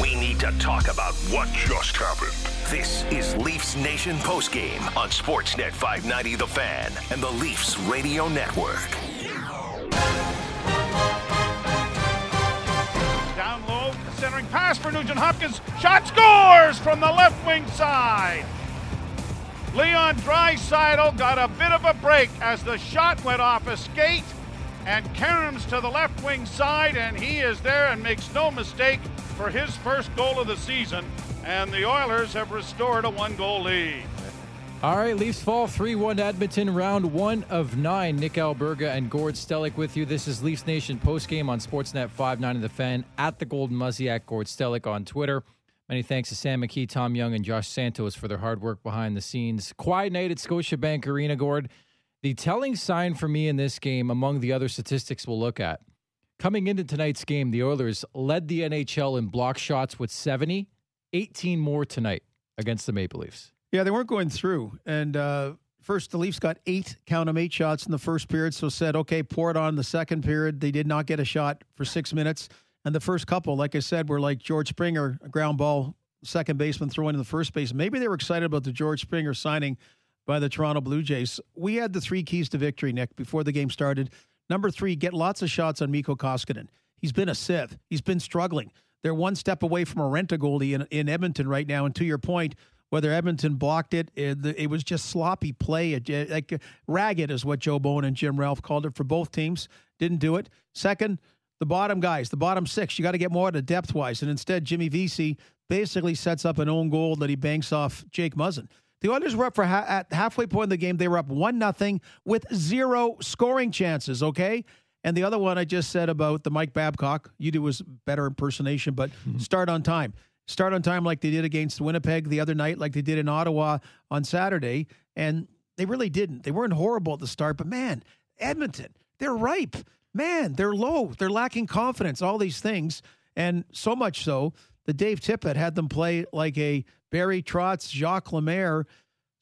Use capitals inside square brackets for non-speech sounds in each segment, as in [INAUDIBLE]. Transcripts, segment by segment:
We need to talk about what just happened. This is Leafs Nation postgame on Sportsnet 590 The Fan and the Leafs Radio Network. Down low, centering pass for Nugent Hopkins. Shot scores from the left wing side. Leon Draisaitl got a bit of a break as the shot went off a skate and Cairns to the left wing side, and he is there and makes no mistake for his first goal of the season. And the Oilers have restored a one goal lead. All right, Leafs fall 3 1 Edmonton, round one of nine. Nick Alberga and Gord Stellick with you. This is Leafs Nation postgame on Sportsnet five nine of The Fan at the Golden Muzzy at Gord Stellick on Twitter. Many thanks to Sam McKee, Tom Young, and Josh Santos for their hard work behind the scenes. Quiet night at Scotiabank Arena, Gord. The telling sign for me in this game, among the other statistics we'll look at, coming into tonight's game, the Oilers led the NHL in block shots with 70, 18 more tonight against the Maple Leafs. Yeah, they weren't going through. And uh, first, the Leafs got eight, count them, eight shots in the first period. So said, okay, pour it on the second period. They did not get a shot for six minutes. And the first couple, like I said, were like George Springer, a ground ball, second baseman throwing in the first base. Maybe they were excited about the George Springer signing by the Toronto Blue Jays. We had the three keys to victory, Nick, before the game started. Number three, get lots of shots on Mikko Koskinen. He's been a sieve. He's been struggling. They're one step away from a rent a goalie in, in Edmonton right now. And to your point, whether Edmonton blocked it, eh, it, it was just sloppy play. It, eh, like eh, ragged is what Joe Bowen and Jim Ralph called it for both teams. Didn't do it. Second, the bottom guys, the bottom six, you got to get more to depth wise. And instead, Jimmy Vesey basically sets up an own goal that he banks off Jake Muzzin. The Oilers were up for ha- at halfway point in the game. They were up one nothing with zero scoring chances. Okay. And the other one I just said about the Mike Babcock, you do was better impersonation, but mm-hmm. start on time. Start on time like they did against Winnipeg the other night, like they did in Ottawa on Saturday. And they really didn't. They weren't horrible at the start, but man, Edmonton, they're ripe man, they're low. They're lacking confidence, all these things. And so much so that Dave Tippett had them play like a Barry Trotz, Jacques Lemaire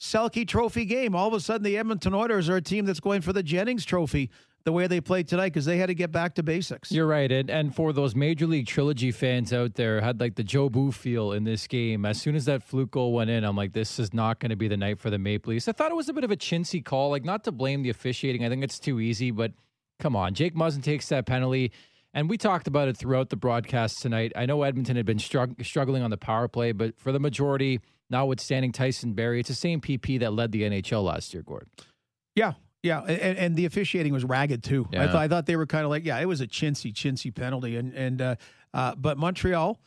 Selke Trophy game. All of a sudden, the Edmonton Oilers are a team that's going for the Jennings Trophy the way they played tonight because they had to get back to basics. You're right, and and for those Major League Trilogy fans out there, had like the Jobu feel in this game. As soon as that fluke goal went in, I'm like, this is not going to be the night for the Maple Leafs. I thought it was a bit of a chintzy call, like not to blame the officiating. I think it's too easy, but Come on, Jake Muzzin takes that penalty. And we talked about it throughout the broadcast tonight. I know Edmonton had been strugg- struggling on the power play, but for the majority, notwithstanding Tyson Barrie, it's the same PP that led the NHL last year, Gord. Yeah, yeah, and, and the officiating was ragged too. Yeah. I, th- I thought they were kind of like, yeah, it was a chintzy, chintzy penalty, and and uh, uh, but Montreal,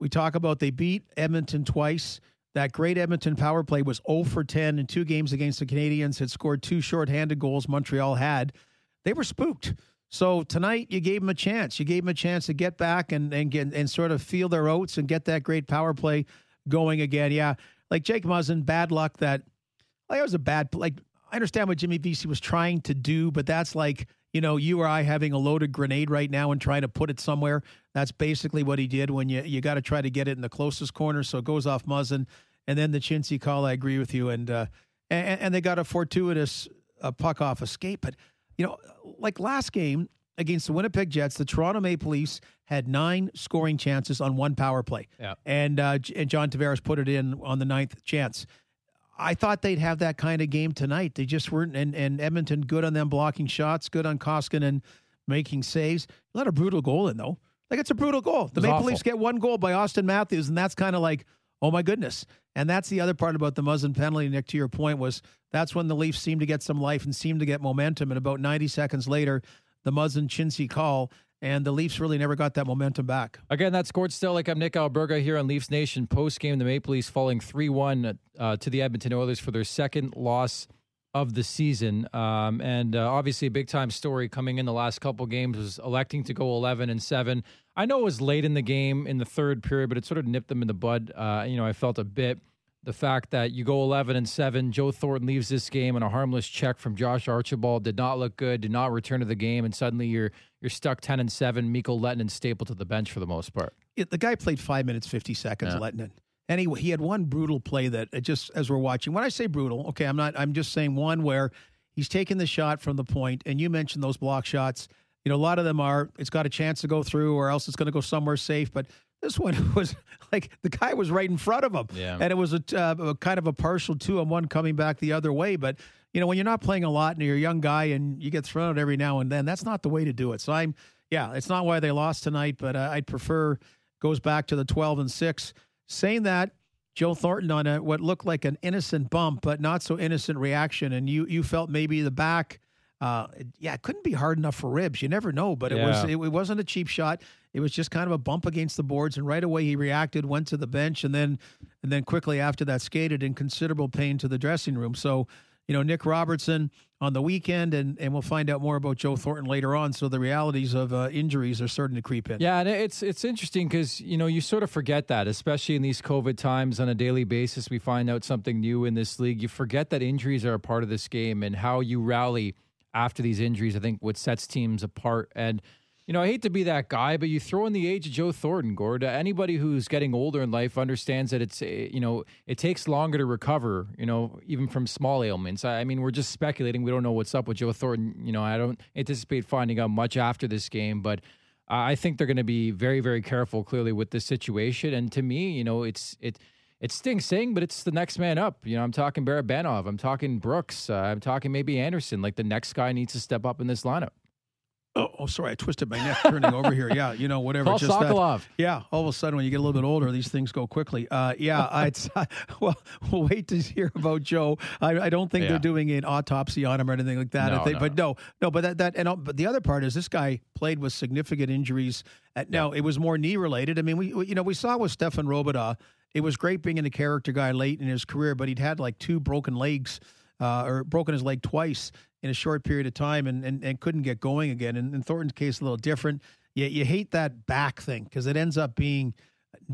we talk about they beat Edmonton twice. That great Edmonton power play was 0 for 10 in two games against the Canadiens. Had scored two shorthanded goals. Montreal had they were spooked. So tonight you gave them a chance. You gave them a chance to get back and and get and sort of feel their oats and get that great power play going again. Yeah, like Jake Muzzin, bad luck that like it was a bad like I understand what Jimmy Vesey was trying to do, but that's like you know you or I having a loaded grenade right now and trying to put it somewhere. That's basically what he did when you you got to try to get it in the closest corner, so it goes off Muzzin, and then the chintzy call. I agree with you, and uh, and, and they got a fortuitous uh, puck off escape, but you know, like last game against the Winnipeg Jets, the Toronto Maple Leafs had nine scoring chances on one power play. Yeah. And uh, and John Tavares put it in on the ninth chance. I thought they'd have that kind of game tonight. They just weren't. And, and Edmonton good on them blocking shots, good on Koskinen making saves. Not a brutal goal in though. Like it's a brutal goal. The Maple awful. Leafs get one goal by Austin Matthews, and that's kind of like, oh my goodness. And that's the other part about the Muzzin penalty, Nick, to your point, was that's when the Leafs seemed to get some life and seemed to get momentum. And about 90 seconds later, the Muzzin chintzy call, and the Leafs really never got that momentum back. Again, that scored still like I'm Nick Alberga here on Leafs Nation post game. The Maple Leafs falling 3 1 uh, to the Edmonton Oilers for their second loss of the season. Um, and uh, obviously, a big time story coming in the last couple games was electing to go 11 and 7. I know it was late in the game in the third period, but it sort of nipped them in the bud. Uh, you know, I felt a bit the fact that you go 11 and 7 joe thornton leaves this game and a harmless check from josh archibald did not look good did not return to the game and suddenly you're you're stuck 10 and 7 Miko mikko lehtonen stapled to the bench for the most part yeah, the guy played 5 minutes 50 seconds yeah. lehtonen anyway he had one brutal play that just as we're watching when i say brutal okay i'm not i'm just saying one where he's taking the shot from the point and you mentioned those block shots you know a lot of them are it's got a chance to go through or else it's going to go somewhere safe but This one [LAUGHS] was like the guy was right in front of him, Yeah. and it was a, uh, a kind of a partial two on one coming back the other way. But you know, when you're not playing a lot and you're a young guy and you get thrown out every now and then, that's not the way to do it. So I'm, yeah, it's not why they lost tonight, but uh, I'd prefer goes back to the 12 and six. Saying that, Joe Thornton on a what looked like an innocent bump, but not so innocent reaction, and you you felt maybe the back. Uh, yeah, it couldn't be hard enough for ribs. You never know, but it was it, it, wasn't a cheap shot. It was just kind of a bump against the boards, and right away he reacted, went to the bench, and then and then quickly after that skated in considerable pain to the dressing room. So, you know, Nick Robertson on the weekend, and and we'll find out more about Joe Thornton later on. So the realities of uh, injuries are starting to creep in. Yeah, and it's it's interesting because you know you sort of forget that, especially in these COVID times. On a daily basis, we find out something new in this league. You forget that injuries are a part of this game, and how you rally after these injuries. I think what sets teams apart. And you know, I hate to be that guy, but you throw in the age of Joe Thornton, Gord. Anybody who's getting older in life understands that it's uh, you know it takes longer to recover. You know, even from small ailments. I, mean, we're just speculating. We don't know what's up with Joe Thornton. You know, I don't anticipate finding out much after this game, but. I think they're going to be very, very careful, clearly, with this situation. And to me, you know, it's it it stinks saying, but it's the next man up. You know, I'm talking Barabanov, I'm talking Brooks, uh, I'm talking maybe Anderson. Like the next guy needs to step up in this lineup. Oh, oh, sorry, I twisted my neck turning over here. Yeah, you know, whatever. Call just that- Sokolov. Yeah, all of a sudden when you get a little bit older, these things go quickly. Uh, yeah, [LAUGHS] I'd, [LAUGHS] well, we'll wait to hear about Joe. I, I don't think Yeah. they're doing an autopsy on him or anything like that. No, think, no, but no, no, but that that and but the other part is this guy played with significant injuries. At, now it was more knee related. I mean, we we- you know we saw with Stefan Robidas. It was great being a character guy late in his career, but he'd had like two broken legs. Uh, or broken his leg twice in a short period of time and, and, and couldn't get going again. And in Thornton's case, a little different. You, you hate that back thing because it ends up being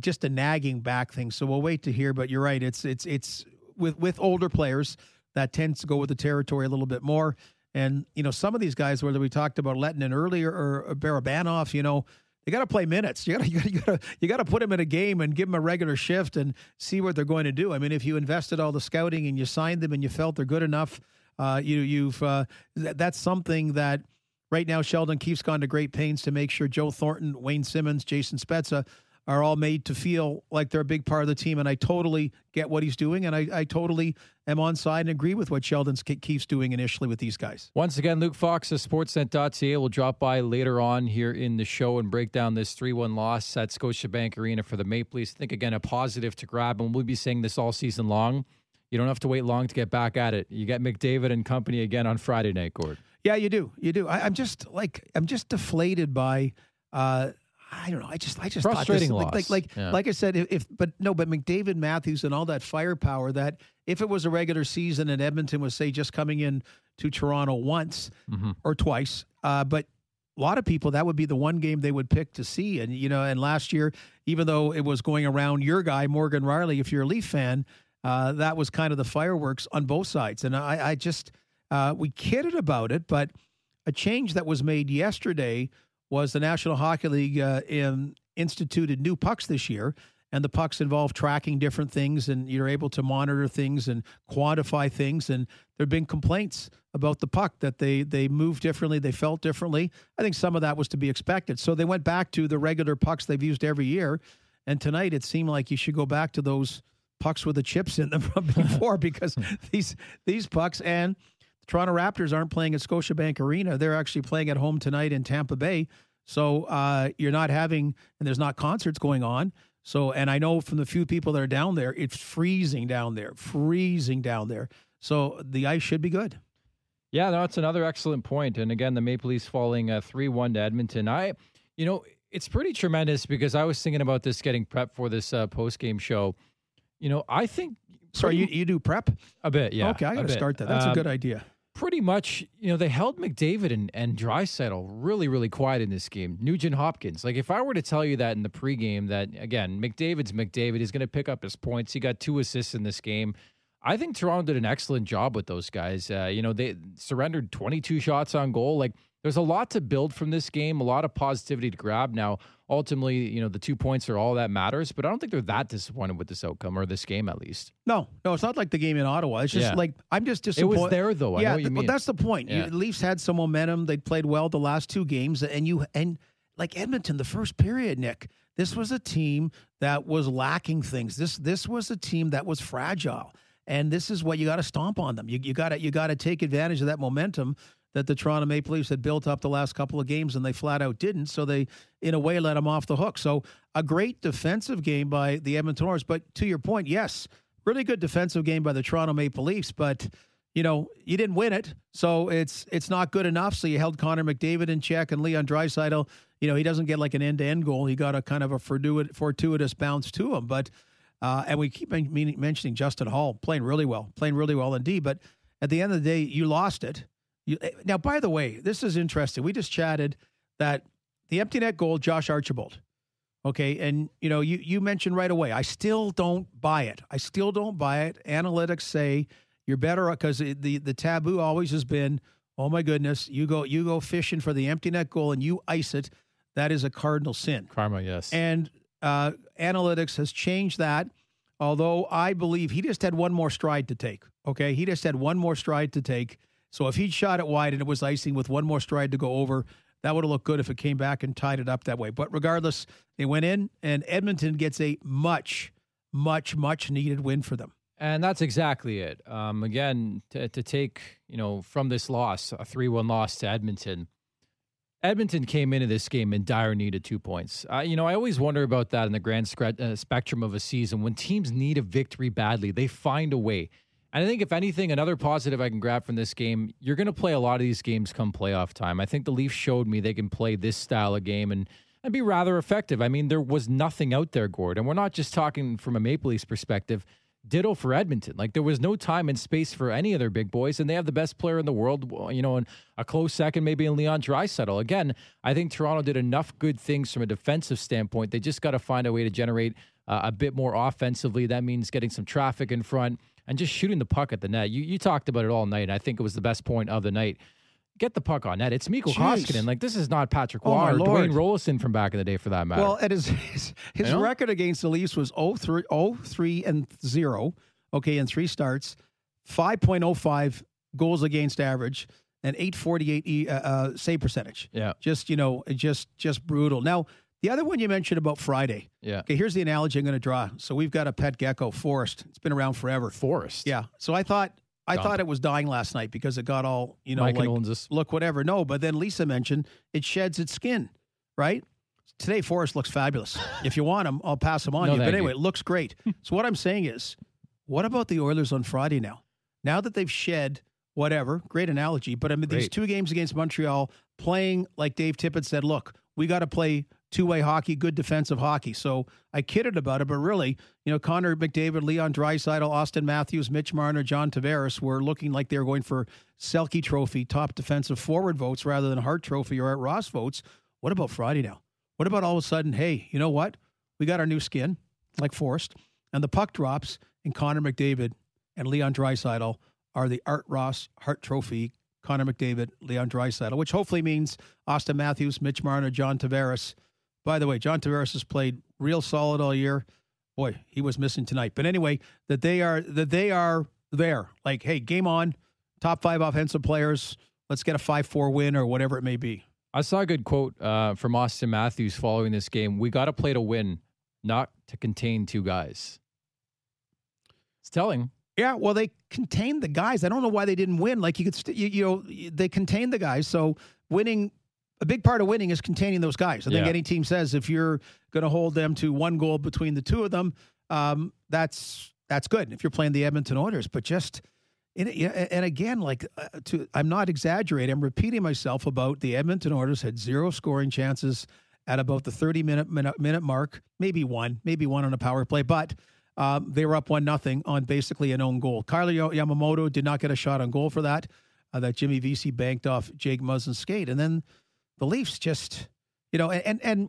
just a nagging back thing. So we'll wait to hear. But you're right. It's it's it's with with older players that tends to go with the territory a little bit more. And you know, some of these guys, whether we talked about Lehtonen earlier or, Barabanov, you know, they got to play minutes. You got [LAUGHS] you to you got to put them in a game and give them a regular shift and see what they're going to do. I mean, if you invested all the scouting and you signed them and you felt they're good enough, uh, you you've uh, th- that's something that right now Sheldon Keefe's gone to great pains to make sure Joe Thornton, Wayne Simmonds, Jason Spezza are all made to feel like they're a big part of the team. And I totally get what he's doing, and I, I totally am on side and agree with what Sheldon Keefe's doing initially with these guys. Once again, Luke Fox of Sportsnet.ca will drop by later on here in the show and break down this 3 1 loss at Scotiabank Arena for the Maple Leafs. I think, again, a positive to grab, and we'll be saying this all season long. You don't have to wait long to get back at it. You get McDavid and company again on Friday night, Gord. Yeah, you do. You do. I, I'm just like I'm just deflated by. uh I don't know. I just, I just thought Frustrating this, like, loss. like, like, Yeah. like I said, if, if, but no, but McDavid, Matthews, and all that firepower. That if it was a regular season and Edmonton was say just coming in to Toronto once Mm-hmm. or twice, uh, but a lot of people that would be the one game they would pick to see. And you know, and last year, even though it was going around your guy Morgan Rielly, if you're a Leaf fan, uh, that was kind of the fireworks on both sides. And I, I just uh, we kidded about it, but a change that was made yesterday was the National Hockey League uh, in, instituted new pucks this year. And the pucks involve tracking different things, and you're able to monitor things and quantify things. And there have been complaints about the puck that they they moved differently, they felt differently. I think some of that was to be expected. So they went back to the regular pucks they've used every year. And tonight it seemed like you should go back to those pucks with the chips in them [LAUGHS] from before because [LAUGHS] these these pucks and the Toronto Raptors aren't playing at Scotiabank Arena. They're actually playing at home tonight in Tampa Bay. So uh, you're not having, and there's not concerts going on. So, and I know from the few people that are down there, it's freezing down there, freezing down there. So the ice should be good. Yeah, no, it's another excellent point. And again, the Maple Leafs falling uh, three one to Edmonton. I, you know, it's pretty tremendous because I was thinking about this getting prep for this uh, post game show. You know, I think Sorry, you, you do prep? a bit, yeah. okay, I got to start that. That's a Um, good idea. Pretty much, you know, they held McDavid and, and Draisaitl really, really quiet in this game. Nugent Hopkins. Like, if I were to tell you that in the pregame, that again, McDavid's McDavid, he's going to pick up his points. He got two assists in this game. I think Toronto did an excellent job with those guys. Uh, you know, they surrendered 22 shots on goal. Like, there's a lot to build from this game, a lot of positivity to grab. Now, ultimately, you know, the two points are all that matters, but I don't think they're that disappointed with this outcome or this game at least. No, no, it's not like the game in Ottawa. It's just Yeah. like I'm just disappointed. It was there though. I yeah, know what you th- but that's the point. You- the Leafs had some momentum. They played well the last two games, and you and like Edmonton, the first period, Nick, This was a team that was lacking things. This this was a team that was fragile. And this is what you got to stomp on them. You, you got to you got to take advantage of that momentum that the Toronto Maple Leafs had built up the last couple of games, and they flat out didn't. So they, in a way, let them off the hook. So a great defensive game by the Edmonton Oilers. But to your point, yes, really good defensive game by the Toronto Maple Leafs. But you know, you didn't win it, so it's it's not good enough. So you held Connor McDavid in check, and Leon Draisaitl. You know, he doesn't get like an end to end goal. He got a kind of a fortuitous bounce to him, but. Uh, and we keep mentioning Justin Holl playing really well, playing really well indeed. But at the end of the day, you lost it. You, eh, now, by the way, this is interesting. We just chatted that the empty net goal, Josh Archibald. Okay, and you know, you you mentioned right away. I still don't buy it. I still don't buy it. Analytics say you're better because the the taboo always has been, oh my goodness, you go you go fishing for the empty net goal and you ice it. That is a cardinal sin. Karma, yes. And uh, analytics has changed that. Although I believe he just had one more stride to take. Okay, he just had one more stride to take. So if he'd shot it wide and it was icing with one more stride to go over, that would have looked good if it came back and tied it up that way. But regardless, they went in, and Edmonton gets a much, much, much needed win for them. And that's exactly it. Um, again, to, to, take you know from this loss, a three-one loss to Edmonton, Edmonton came into this game in dire need of two points. Uh, you know, I always wonder about that in the grand uh, spectrum of a season. When teams need a victory badly, they find a way. And I think, if anything, another positive I can grab from this game, you're going to play a lot of these games come playoff time. I think the Leafs showed me they can play this style of game and, and be rather effective. I mean, there was nothing out there, Gord. And we're not just talking from a Maple Leafs perspective. Ditto for Edmonton. Like there was no time and space for any of their big boys, and they have the best player in the world. You know, and a close second maybe in Leon Draisaitl. Again, I think Toronto did enough good things from a defensive standpoint. They just got to find a way to generate uh, a bit more offensively. That means getting some traffic in front and just shooting the puck at the net. You you talked about it all night. I think it was the best point of the night get the puck on net. It's Mikko Koskinen. Like this is not Patrick Roy oh, or Dwayne Roloson from back in the day for that matter. Well, it is [LAUGHS] his, his you know? record against the Leafs was 0 3, 3 and 0. Okay, in three starts, 5.05 goals against average and 848 uh, uh, save percentage. Yeah. Just, you know, just just brutal. Now, the other one you mentioned about Friday. Yeah. Okay, here's the analogy I'm going to draw. So we've got a pet gecko, Forest. It's been around forever. Forest. Yeah. So I thought I thought it was dying last night because it got all, you know, Mike like, look, whatever. No, but then Lisa mentioned it sheds its skin, right? Today, Forest looks fabulous. [LAUGHS] if you want him, I'll pass him on no, you. But anyway, you. it looks great. [LAUGHS] so what I'm saying is, what about the Oilers on Friday now? Now that they've shed whatever, great analogy, but I mean, great. these two games against Montreal, playing like Dave Tippett said, look, we got to play two way hockey, good defensive hockey. So I kidded about it, but really, you know, Connor McDavid, Leon Draisaitl, Austin Matthews, Mitch Marner, John Tavares were looking like they were going for Selke Trophy top defensive forward votes rather than Hart Trophy or Art Ross votes. What about Friday now? What about all of a sudden, hey, you know what? We got our new skin, like Forrest, and the puck drops, and Connor McDavid and Leon Draisaitl are the Art Ross Hart Trophy Connor McDavid, Leon Draisaitl, which hopefully means Austin Matthews, Mitch Marner, John Tavares by the way, John Tavares has played real solid all year. Boy, he was missing tonight. But anyway, that they are that they are there. Like, hey, game on, top five offensive players. Let's get a five four win or whatever it may be. I saw a good quote uh, from Austin Matthews following this game. We got to play to win, not to contain two guys. It's telling. Yeah, well, they contained the guys. I don't know why they didn't win. Like you could, st- you, you know, they contained the guys. So winning a big part of winning is containing those guys. I think yeah. any team says if you're going to hold them to one goal between the two of them, um, that's that's good. If you're playing the Edmonton Oilers, but just and, and again, like uh, to, I'm not exaggerating. I'm repeating myself about the Edmonton Oilers had zero scoring chances at about the 30 minute minute, minute mark, maybe one, maybe one on a power play, but. Um, they were up one nothing on basically an own goal. Kailer Yamamoto did not get a shot on goal for that. Uh, that Jimmy Vesey banked off Jake Muzzin's skate, and then the Leafs just, you know, and and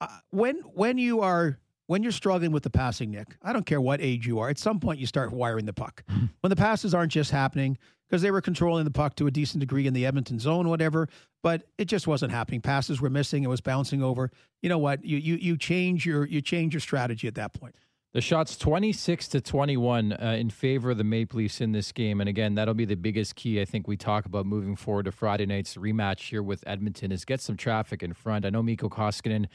uh, when when you are when you're struggling with the passing, Nick, I don't care what age you are. At some point, you start wiring the puck. Mm-hmm. When the passes aren't just happening because they were controlling the puck to a decent degree in the Edmonton zone, whatever, but it just wasn't happening. Passes were missing. It was bouncing over. You know what? You you you change your you change your strategy at that point. The shots 26 to 21 uh, in favor of the Maple Leafs in this game. And again, that'll be the biggest key I think we talk about moving forward to Friday night's rematch here with Edmonton is get some traffic in front. I know Mikko Koskinen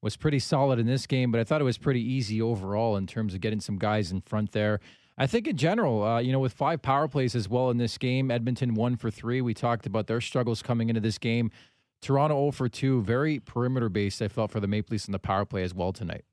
was pretty solid in this game, but I thought it was pretty easy overall in terms of getting some guys in front there. I think in general, uh, you know, with five power plays as well in this game, Edmonton one for three. We talked about their struggles coming into this game. Toronto 0 for 2, very perimeter based, I felt, for the Maple Leafs in the power play as well tonight.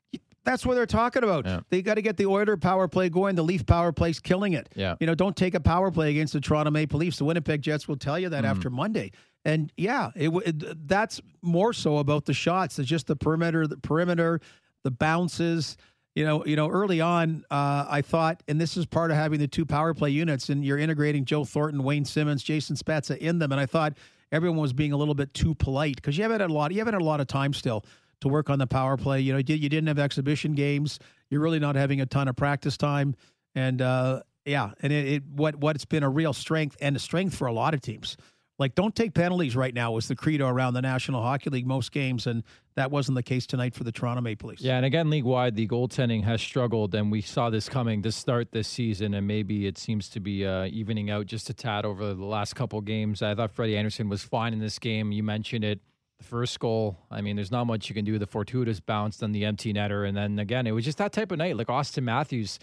That's what they're talking about. Yeah. They got to get the Oiler power play going. The Leaf power play's killing it. Yeah. You know, don't take a power play against the Toronto Maple Leafs. The Winnipeg Jets will tell you that Mm-hmm. after Monday. And yeah, it, it that's more so about the shots. It's just the perimeter, the perimeter, the bounces. You know, you know, early on, uh, I thought, and this is part of having the two power play units, and you're integrating Joe Thornton, Wayne Simmonds, Jason Spezza in them, and I thought everyone was being a little bit too polite because you haven't had a lot, you haven't had a lot of time still to work on the power play. You know, you, did, you didn't have exhibition games. You're really not having a ton of practice time, and uh, yeah, and it, it what what's been a real strength and a strength for a lot of teams. Like, don't take penalties right now was the credo around the National Hockey League most games, and that wasn't the case tonight for the Toronto Maple Leafs. Yeah, and again, league wide, the goaltending has struggled, and we saw this coming to start this season, and maybe it seems to be uh, evening out just a tad over the last couple games. I thought Freddie Anderson was fine in this game. You mentioned it. The first goal, I mean, there's not much you can do. The fortuitous bounce, then the empty netter, and then again, it was just that type of night. Like Austin Matthews,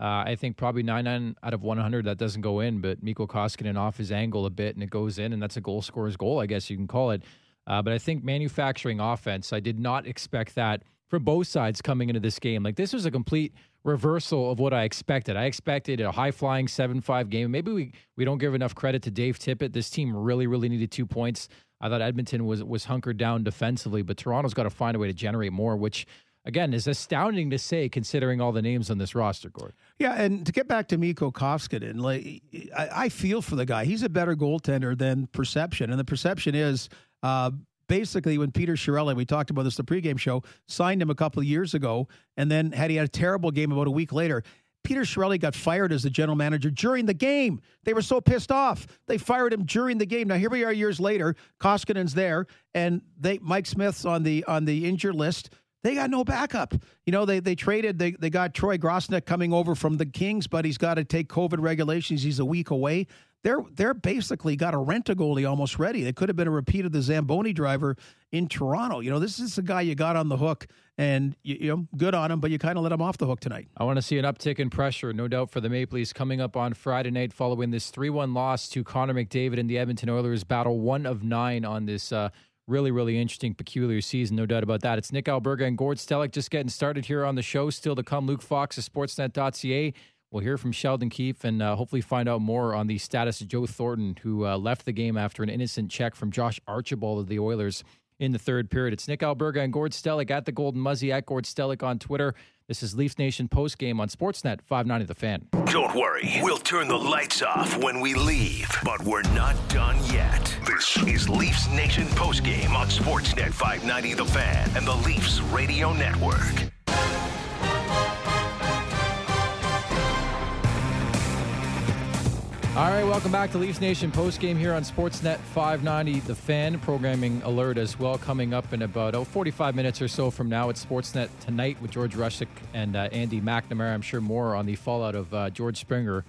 uh, I think probably nine nine out of 100 that doesn't go in, but Mikko Koskinen off his angle a bit, and it goes in, and that's a goal scorer's goal, I guess you can call it. Uh, but I think manufacturing offense, I did not expect that from both sides coming into this game. Like this was a complete reversal of what I expected. I expected a high flying 7 5 game. Maybe we, we don't give enough credit to Dave Tippett. This team really, really needed two points. I thought Edmonton was was hunkered down defensively, but Toronto's got to find a way to generate more, which again is astounding to say considering all the names on this roster, Gord. Yeah, and to get back to Mikko Koskinen, like I, I feel for the guy. He's a better goaltender than perception, and the perception is uh, basically when Peter Chiarelli, we talked about this the pregame show, signed him a couple of years ago, and then had he had a terrible game about a week later. Peter Chiarelli got fired as the general manager during the game. They were so pissed off. They fired him during the game. Now here we are years later. Koskinen's there, and they Mike Smith's on the on the injured list. They got no backup. You know, they they traded. They they got Troy Grosenick coming over from the Kings, but he's got to take COVID regulations. He's a week away. They're they're basically got a rent a goalie almost ready. It could have been a repeat of the Zamboni driver in Toronto. You know, this is a guy you got on the hook, and you, you know, good on him, but you kind of let him off the hook tonight. I want to see an uptick in pressure, no doubt, for the Maple Leafs coming up on Friday night following this 3 1 loss to Connor McDavid and the Edmonton Oilers battle one of nine on this uh, really, really interesting, peculiar season. No doubt about that. It's Nick Alberga and Gord Stellick just getting started here on the show. Still to come, Luke Fox of Sportsnet.ca. We'll hear from Sheldon Keefe and uh, hopefully find out more on the status of Joe Thornton, who uh, left the game after an innocent check from Josh Archibald of the Oilers in the third period. It's Nick Alberga and Gord Stellick at the Golden Muzzy at Gord Stellick on Twitter. This is Leafs Nation post game on Sportsnet 590 The Fan. Don't worry, we'll turn the lights off when we leave, but we're not done yet. This is Leafs Nation postgame on Sportsnet 590 The Fan and the Leafs Radio Network. All right, welcome back to Leafs Nation post game here on Sportsnet 590 The Fan. Programming alert as well coming up in about oh, 45 minutes or so from now. It's Sportsnet tonight with George Rushik and uh, Andy McNamara. I'm sure more on the fallout of uh, George Springer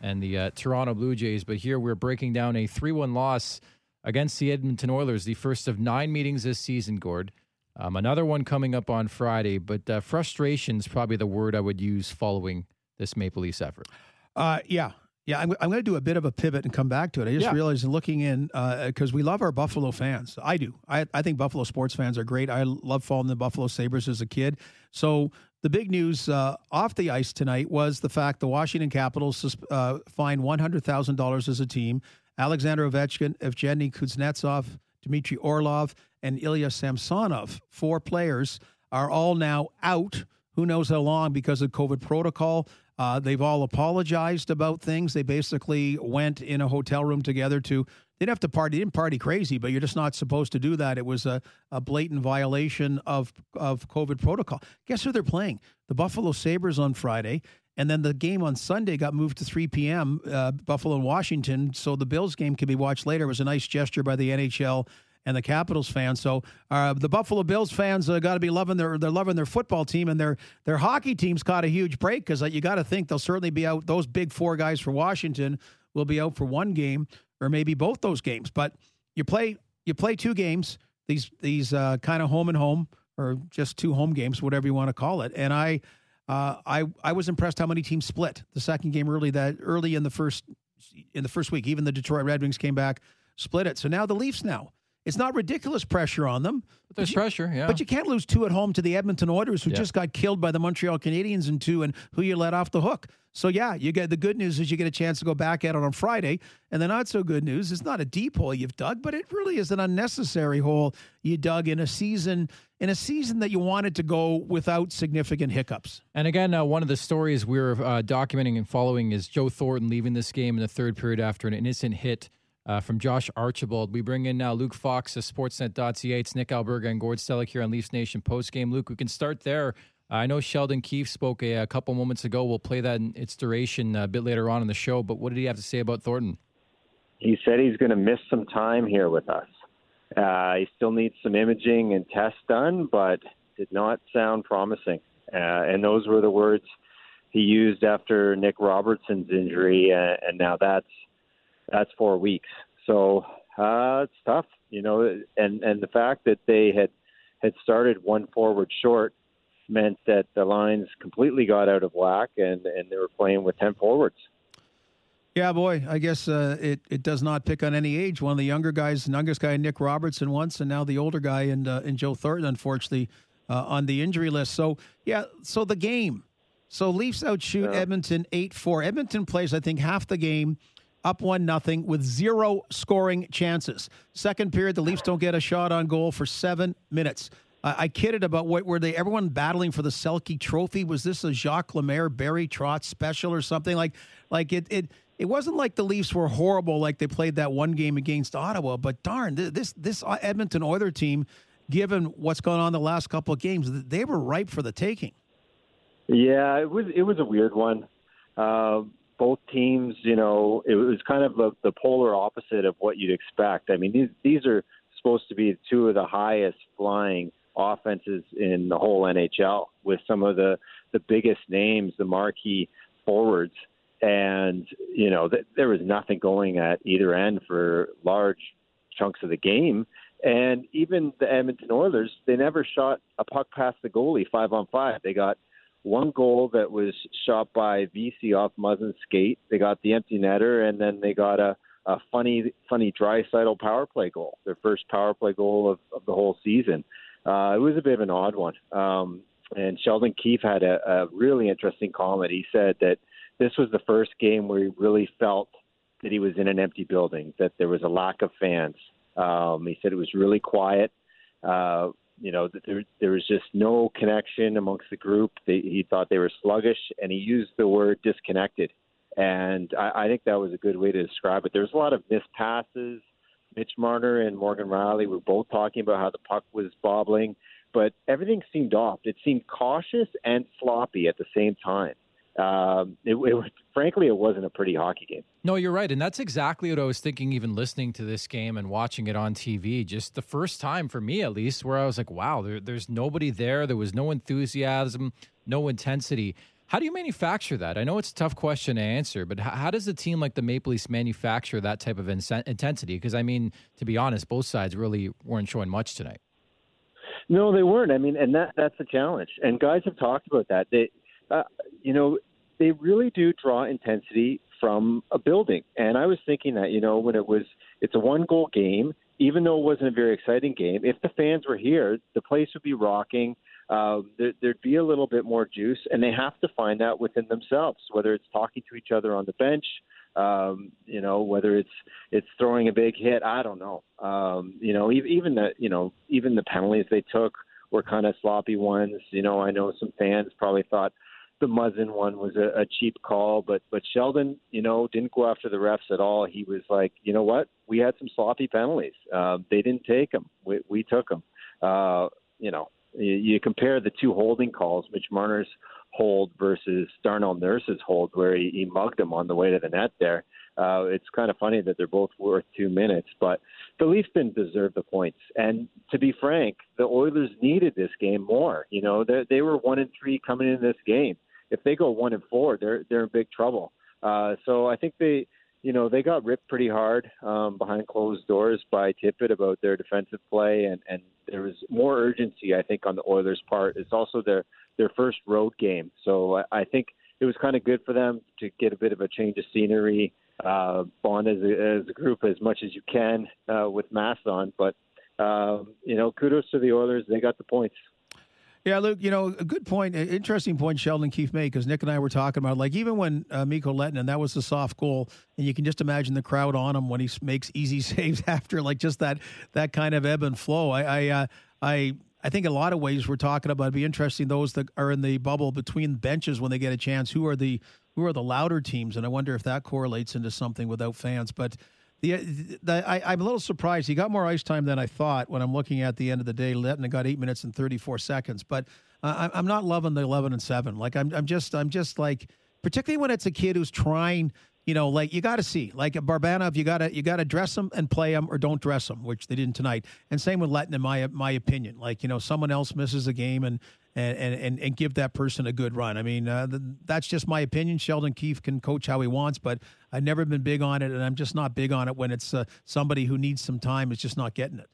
and the uh, Toronto Blue Jays. But here we're breaking down a 3 1 loss against the Edmonton Oilers, the first of nine meetings this season, Gord. Um, another one coming up on Friday, but uh, frustration is probably the word I would use following this Maple Leafs effort. Uh, yeah. Yeah, I'm, I'm going to do a bit of a pivot and come back to it. I just Yeah. realized looking in because we love our Buffalo fans. I do. I, I think Buffalo sports fans are great. I love following the Buffalo Sabres as a kid. So the big news uh, off the ice tonight was the fact the Washington Capitals uh, fined $100,000 as a team. Alexander Ovechkin, Evgeny Kuznetsov, Dmitry Orlov, and Ilya Samsonov, four players, are all now out. Who knows how long because of COVID protocol. Uh, they've all apologized about things. They basically went in a hotel room together to. They didn't have to party. They didn't party crazy, but you're just not supposed to do that. It was a, a blatant violation of of COVID protocol. Guess who they're playing? The Buffalo Sabres on Friday, and then the game on Sunday got moved to 3 p.m. Uh, Buffalo and Washington, so the Bills game can be watched later. It was a nice gesture by the NHL and the Capitals fans. So uh, the Buffalo Bills fans uh, got to be loving their they're loving their football team and their their hockey team's caught a huge break because uh, you got to think they'll certainly be out. Those big four guys for Washington will be out for one game or maybe both those games. But you play you play two games these these uh, kind of home and home or just two home games, whatever you want to call it. And I, uh, I, I was impressed how many teams split the second game early that early in the first in the first week. Even the Detroit Red Wings came back, split it. So now the Leafs now it's not ridiculous pressure on them. But there's you, pressure, yeah. But you can't lose two at home to the Edmonton Oilers, who yeah. just got killed by the Montreal Canadiens in two, and who you let off the hook. So yeah, you get the good news is you get a chance to go back at it on Friday, and the not so good news is not a deep hole you've dug, but it really is an unnecessary hole you dug in a season in a season that you wanted to go without significant hiccups. And again, uh, one of the stories we're uh, documenting and following is Joe Thornton leaving this game in the third period after an innocent hit uh, from Josh Archibald. We bring in now Luke Fox of Sportsnet.ca. It's Nick Alberga and Gord Stellick here on Leafs Nation postgame. Luke, we can start there. Uh, I know Sheldon Keefe spoke a, a, couple moments ago. We'll play that in its duration a bit later on in the show. But what did he have to say about Thornton? He said he's going to miss some time here with us. Uh, he still needs some imaging and tests done, but did not sound promising. Uh, and those were the words he used after Nick Robertson's injury, uh, and now that's that's four weeks. So uh, it's tough, you know. And and the fact that they had had started one forward short meant that the lines completely got out of whack, and and they were playing with ten forwards. Yeah, boy, I guess uh, it it does not pick on any age. One of the younger guys, the youngest guy, Nick Robertson, once, and now the older guy, and uh, and Joe Thornton, unfortunately, uh, on the injury list. So yeah, so the game. So Leafs outshoot yeah. Edmonton eight four. Edmonton plays, I think, half the game up one nothing with zero scoring chances. Second period, the Leafs don't get a shot on goal for seven minutes. I kidded about what were they? Everyone battling for the Selke Trophy. Was this a Jacques Lemaire Barry Trotz special or something like? Like it it it wasn't like the Leafs were horrible like they played that one game against Ottawa. But darn, this this Edmonton Oiler team, given what's gone on the last couple of games, they were ripe for the taking. Yeah, it was it was a weird one. Uh, both teams, you know, it was kind of the, the polar opposite of what you'd expect. I mean, these these are supposed to be two of the highest flying offenses in the whole NHL, with some of the the biggest names, the marquee forwards, and you know, th- there was nothing going at either end for large chunks of the game. And even the Edmonton Oilers, they never shot a puck past the goalie five on five. They got one goal that was shot by Vesey off Muzzin's skate. They got the empty netter, and then they got a, a funny, funny Draisaitl power play goal, their first power play goal of, of the whole season. Uh, it was a bit of an odd one. Um, and Sheldon Keefe had a, a really interesting comment. He said that this was the first game where he really felt that he was in an empty building, that there was a lack of fans. Um, he said it was really quiet. Uh, you know, there there was just no connection amongst the group. They, he thought they were sluggish, and he used the word disconnected. And I, I think that was a good way to describe it. There was a lot of missed passes. Mitch Marner and Morgan Rielly were both talking about how the puck was bobbling, but everything seemed off. It seemed cautious and sloppy at the same time um, it, it, frankly, it wasn't a pretty hockey game. No, you're right, and that's exactly what I was thinking. Even listening to this game and watching it on TV, just the first time for me, at least, where I was like, "Wow, there, there's nobody there. There was no enthusiasm, no intensity." How do you manufacture that? I know it's a tough question to answer, but how, how does a team like the Maple Leafs manufacture that type of in- intensity? Because I mean, to be honest, both sides really weren't showing much tonight. No, they weren't. I mean, and that that's the challenge. And guys have talked about that. They, uh, you know, they really do draw intensity from a building. And I was thinking that, you know, when it was, it's a one goal game, even though it wasn't a very exciting game, if the fans were here, the place would be rocking. Uh, there, there'd be a little bit more juice, and they have to find that within themselves, whether it's talking to each other on the bench, um, you know, whether it's it's throwing a big hit. I don't know. Um, you know, even the you know even the penalties they took were kind of sloppy ones. You know, I know some fans probably thought, the Muzzin one was a, a cheap call, but but Sheldon, you know, didn't go after the refs at all. He was like, you know what, we had some sloppy penalties. Uh, they didn't take them. We, we took them. Uh, you know, you, you compare the two holding calls, Mitch Marner's hold versus Darnell Nurse's hold, where he, he mugged him on the way to the net. There, uh, it's kind of funny that they're both worth two minutes, but the Leafs didn't deserve the points. And to be frank, the Oilers needed this game more. You know, they, they were one and three coming into this game if they go one and four, they're they're in big trouble. Uh, so I think they, you know, they got ripped pretty hard um, behind closed doors by Tippett about their defensive play, and and there was more urgency, I think, on the Oilers' part. It's also their their first road game, so I, I think it was kind of good for them to get a bit of a change of scenery, uh, bond as a, as a group as much as you can uh, with masks on. But um, you know, kudos to the Oilers; they got the points. Yeah, Luke, you know, a good point, interesting point Sheldon Keefe made because Nick and I were talking about like even when uh, Mikko Lehtonen, that was the soft goal, and you can just imagine the crowd on him when he makes easy [LAUGHS] saves after like just that that kind of ebb and flow. I I uh, I I think a lot of ways we're talking about. It'd be interesting those that are in the bubble between benches when they get a chance. Who are the who are the louder teams? And I wonder if that correlates into something without fans. But the, the I, am a little surprised. He got more ice time than I thought when I'm looking at the end of the day. Letton got eight minutes and 34 seconds, but uh, I'm not loving the 11 and seven. Like I'm, I'm just, I'm just like, particularly when it's a kid who's trying. You know, like you got to see, like Barabanov, you got to you got to dress him and play him, or don't dress him, which they didn't tonight. And same with Letton, in my my opinion. Like you know, someone else misses a game, and and and and give that person a good run. I mean, uh, that's just my opinion. Sheldon Keefe can coach how he wants, but I've never been big on it, and I'm just not big on it when it's uh, somebody who needs some time is just not getting it.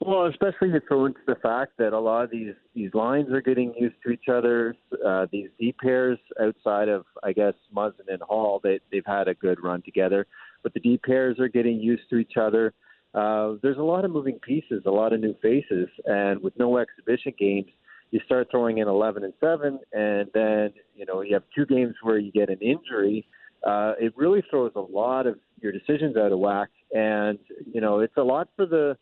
Well, especially to throw into the fact that a lot of these these lines are getting used to each other. Uh, these D pairs outside of I guess Muzzin and Holl, they they've had a good run together, but the D pairs are getting used to each other. Uh, there's a lot of moving pieces, a lot of new faces, and with no exhibition games, you start throwing in 11 and 7, and then you know you have two games where you get an injury. Uh, it really throws a lot of your decisions out of whack, and you know it's a lot for the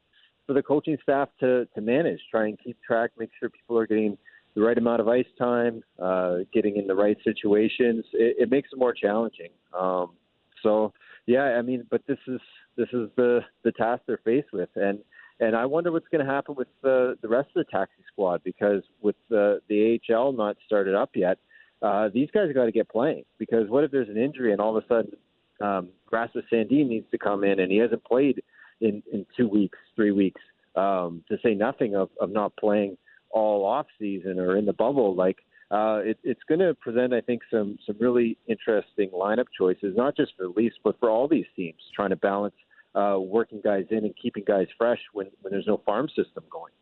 for the coaching staff to to manage, try and keep track, make sure people are getting the right amount of ice time, uh, getting in the right situations. It, it makes it more challenging. Um, so yeah, I mean, but this is this is the the task they're faced with, and and I wonder what's going to happen with the, the rest of the taxi squad because with the, the AHL not started up yet, uh, these guys got to get playing. Because what if there's an injury and all of a sudden um, Rasmus Sandin needs to come in and he hasn't played in, in two weeks, three weeks, um, to say nothing of, of not playing all off season or in the bubble. Like uh, it, it's going to present, I think, some some really interesting lineup choices, not just for the Leafs, but for all these teams trying to balance – uh, working guys in and keeping guys fresh when, when there's no farm system going.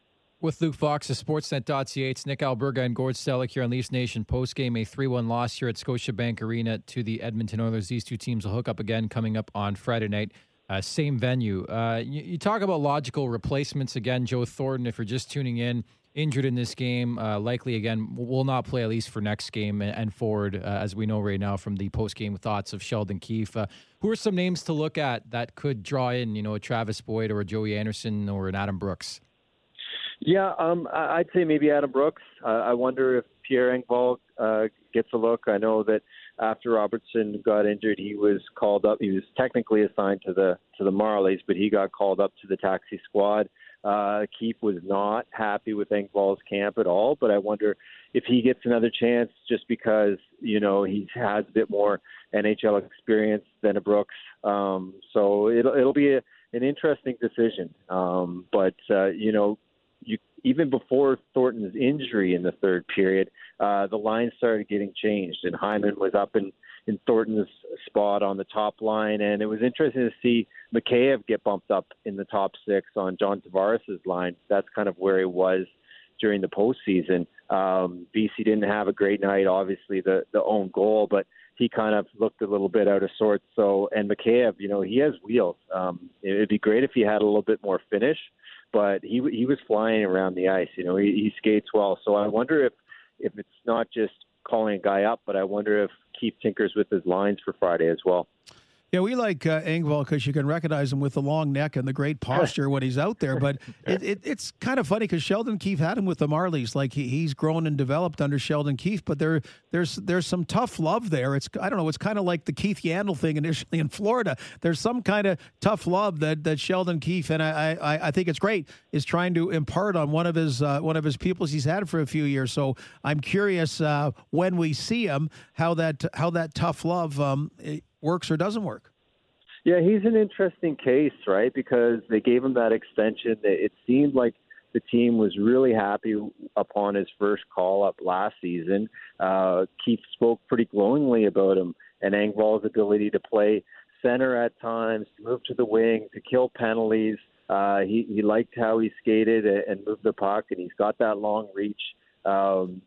With Luke Fox of Sportsnet.ca, it's Nick Alberga and Gord Stellick here on Leafs Nation postgame. A 3 1 loss here at Scotiabank Arena to the Edmonton Oilers. These two teams will hook up again coming up on Friday night. Uh, same venue. Uh, you, you, talk about logical replacements again. Joe Thornton, if you're just tuning in, injured in this game, uh, likely again will not play at least for next game and, forward, uh, as we know right now from the post game thoughts of Sheldon Keefe. Uh, who are some names to look at that could draw in, you know, a Travis Boyd or a Joey Anderson or an Adam Brooks? Yeah, um, I'd say maybe Adam Brooks. I wonder if Pierre Engvall uh, gets a look. I know that after Robertson got injured, he was called up. He was technically assigned to the to the Marlies, but he got called up to the taxi squad. Uh, Keefe was not happy with Engvall's camp at all, but I wonder if he gets another chance just because you know he has a bit more NHL experience than a Brooks. Um, so it'll it'll be a, an interesting decision. Um, but uh, you know, you even before Thornton's injury in the third period, uh, the line started getting changed, and Hyman was up in in Thornton's spot on the top line, and it was interesting to see Mikheyev get bumped up in the top six on John Tavares' line. That's kind of where he was during the postseason. Um, Vesey didn't have a great night, obviously the the own goal, but he kind of looked a little bit out of sorts. So, and Mikheyev, you know, he has wheels. Um, it'd be great if he had a little bit more finish, but he he was flying around the ice. You know, he, he skates well. So I wonder if if it's not just calling a guy up, but I wonder if Keefe tinkers with his lines for Friday as well. Yeah, we like uh, Engvall because you can recognize him with the long neck and the great [LAUGHS] posture when he's out there. But it, it, it's kind of funny because Sheldon Keefe had him with the Marlies. Like he, he's grown and developed under Sheldon Keefe, but there there's there's some tough love there. It's I don't know. It's kind of like the Keith Yandle thing initially in Florida. There's some kind of tough love that, that Sheldon Keefe and I, I I think it's great is trying to impart on one of his uh, one of his pupils he's had for a few years. So I'm curious uh, when we see him how that how that tough love um, works or doesn't work. Yeah, he's an interesting case, right? Because they gave him that extension. It seemed like the team was really happy upon his first call up last season. Uh, Keefe spoke pretty glowingly about him and Engvall's ability to play center at times, to move to the wing, to kill penalties. Uh, he he liked how he skated and moved the puck, and he's got that long reach. Um,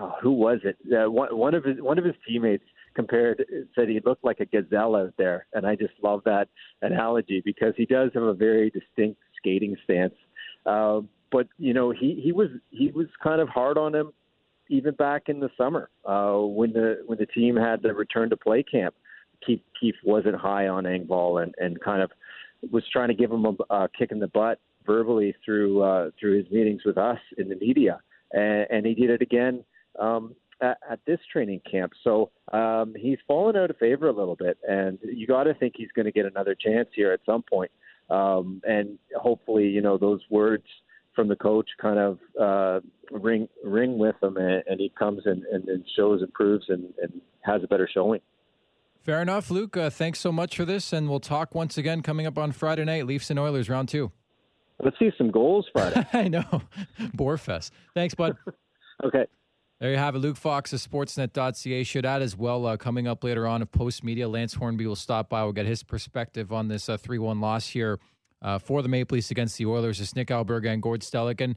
oh, who was it? Uh, one, one of his one of his teammates compared said he looked like a gazelle out there, and I just love that analogy because he does have a very distinct skating stance. Uh, but you know, he he was he was kind of hard on him even back in the summer uh, when the when the team had the return to play camp. Keith Keefe wasn't high on Engvall and and kind of was trying to give him a, a kick in the butt verbally through uh, through his meetings with us in the media, and, and he did it again um, at, at this training camp. So um, he's fallen out of favor a little bit, and you got to think he's going to get another chance here at some point. Um, and hopefully, you know, those words from the coach kind of uh, ring ring with him, and, and he comes and, and, and shows, improves, and, and has a better showing. Fair enough, Luke. Uh, thanks so much for this, and we'll talk once again coming up on Friday night. Leafs and Oilers round two. Let's see some goals Friday. [LAUGHS] I know, Boarfest. Thanks, bud. [LAUGHS] okay. There you have it. Luke Fox of Sportsnet.ca should add as well. Uh, coming up later on of Post Media, Lance Hornby will stop by. We'll get his perspective on this uh, 3 1 loss here uh, for the Maple Leafs against the Oilers. It's Nick Alberga and Gord Stellick. And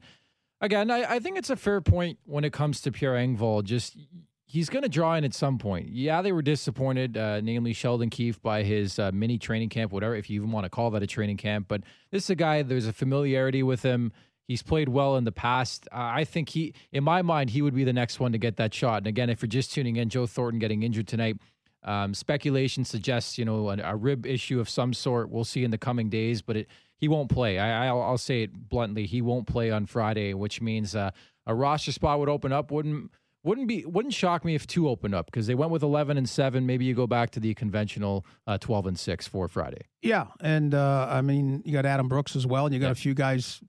again, I, I, think it's a fair point when it comes to Pierre Engvall. Just he's going to draw in at some point. Yeah, they were disappointed, uh, namely Sheldon Keefe, by his uh, mini training camp, whatever, if you even want to call that a training camp. But this is a guy, there's a familiarity with him. He's played well in the past. Uh, I think he, in my mind, he would be the next one to get that shot. And again, if you're just tuning in, Joe Thornton getting injured tonight. Um, speculation suggests, you know, a, a, rib issue of some sort. We'll see in the coming days, but it, he won't play. I, will say it bluntly. He won't play on Friday, which means uh, a roster spot would open up. Wouldn't wouldn't be wouldn't shock me if two opened up because they went with eleven and seven. Maybe you go back to the conventional uh, twelve and six for Friday. Yeah, and uh, I mean you got Adam Brooks as well, and you got a few guys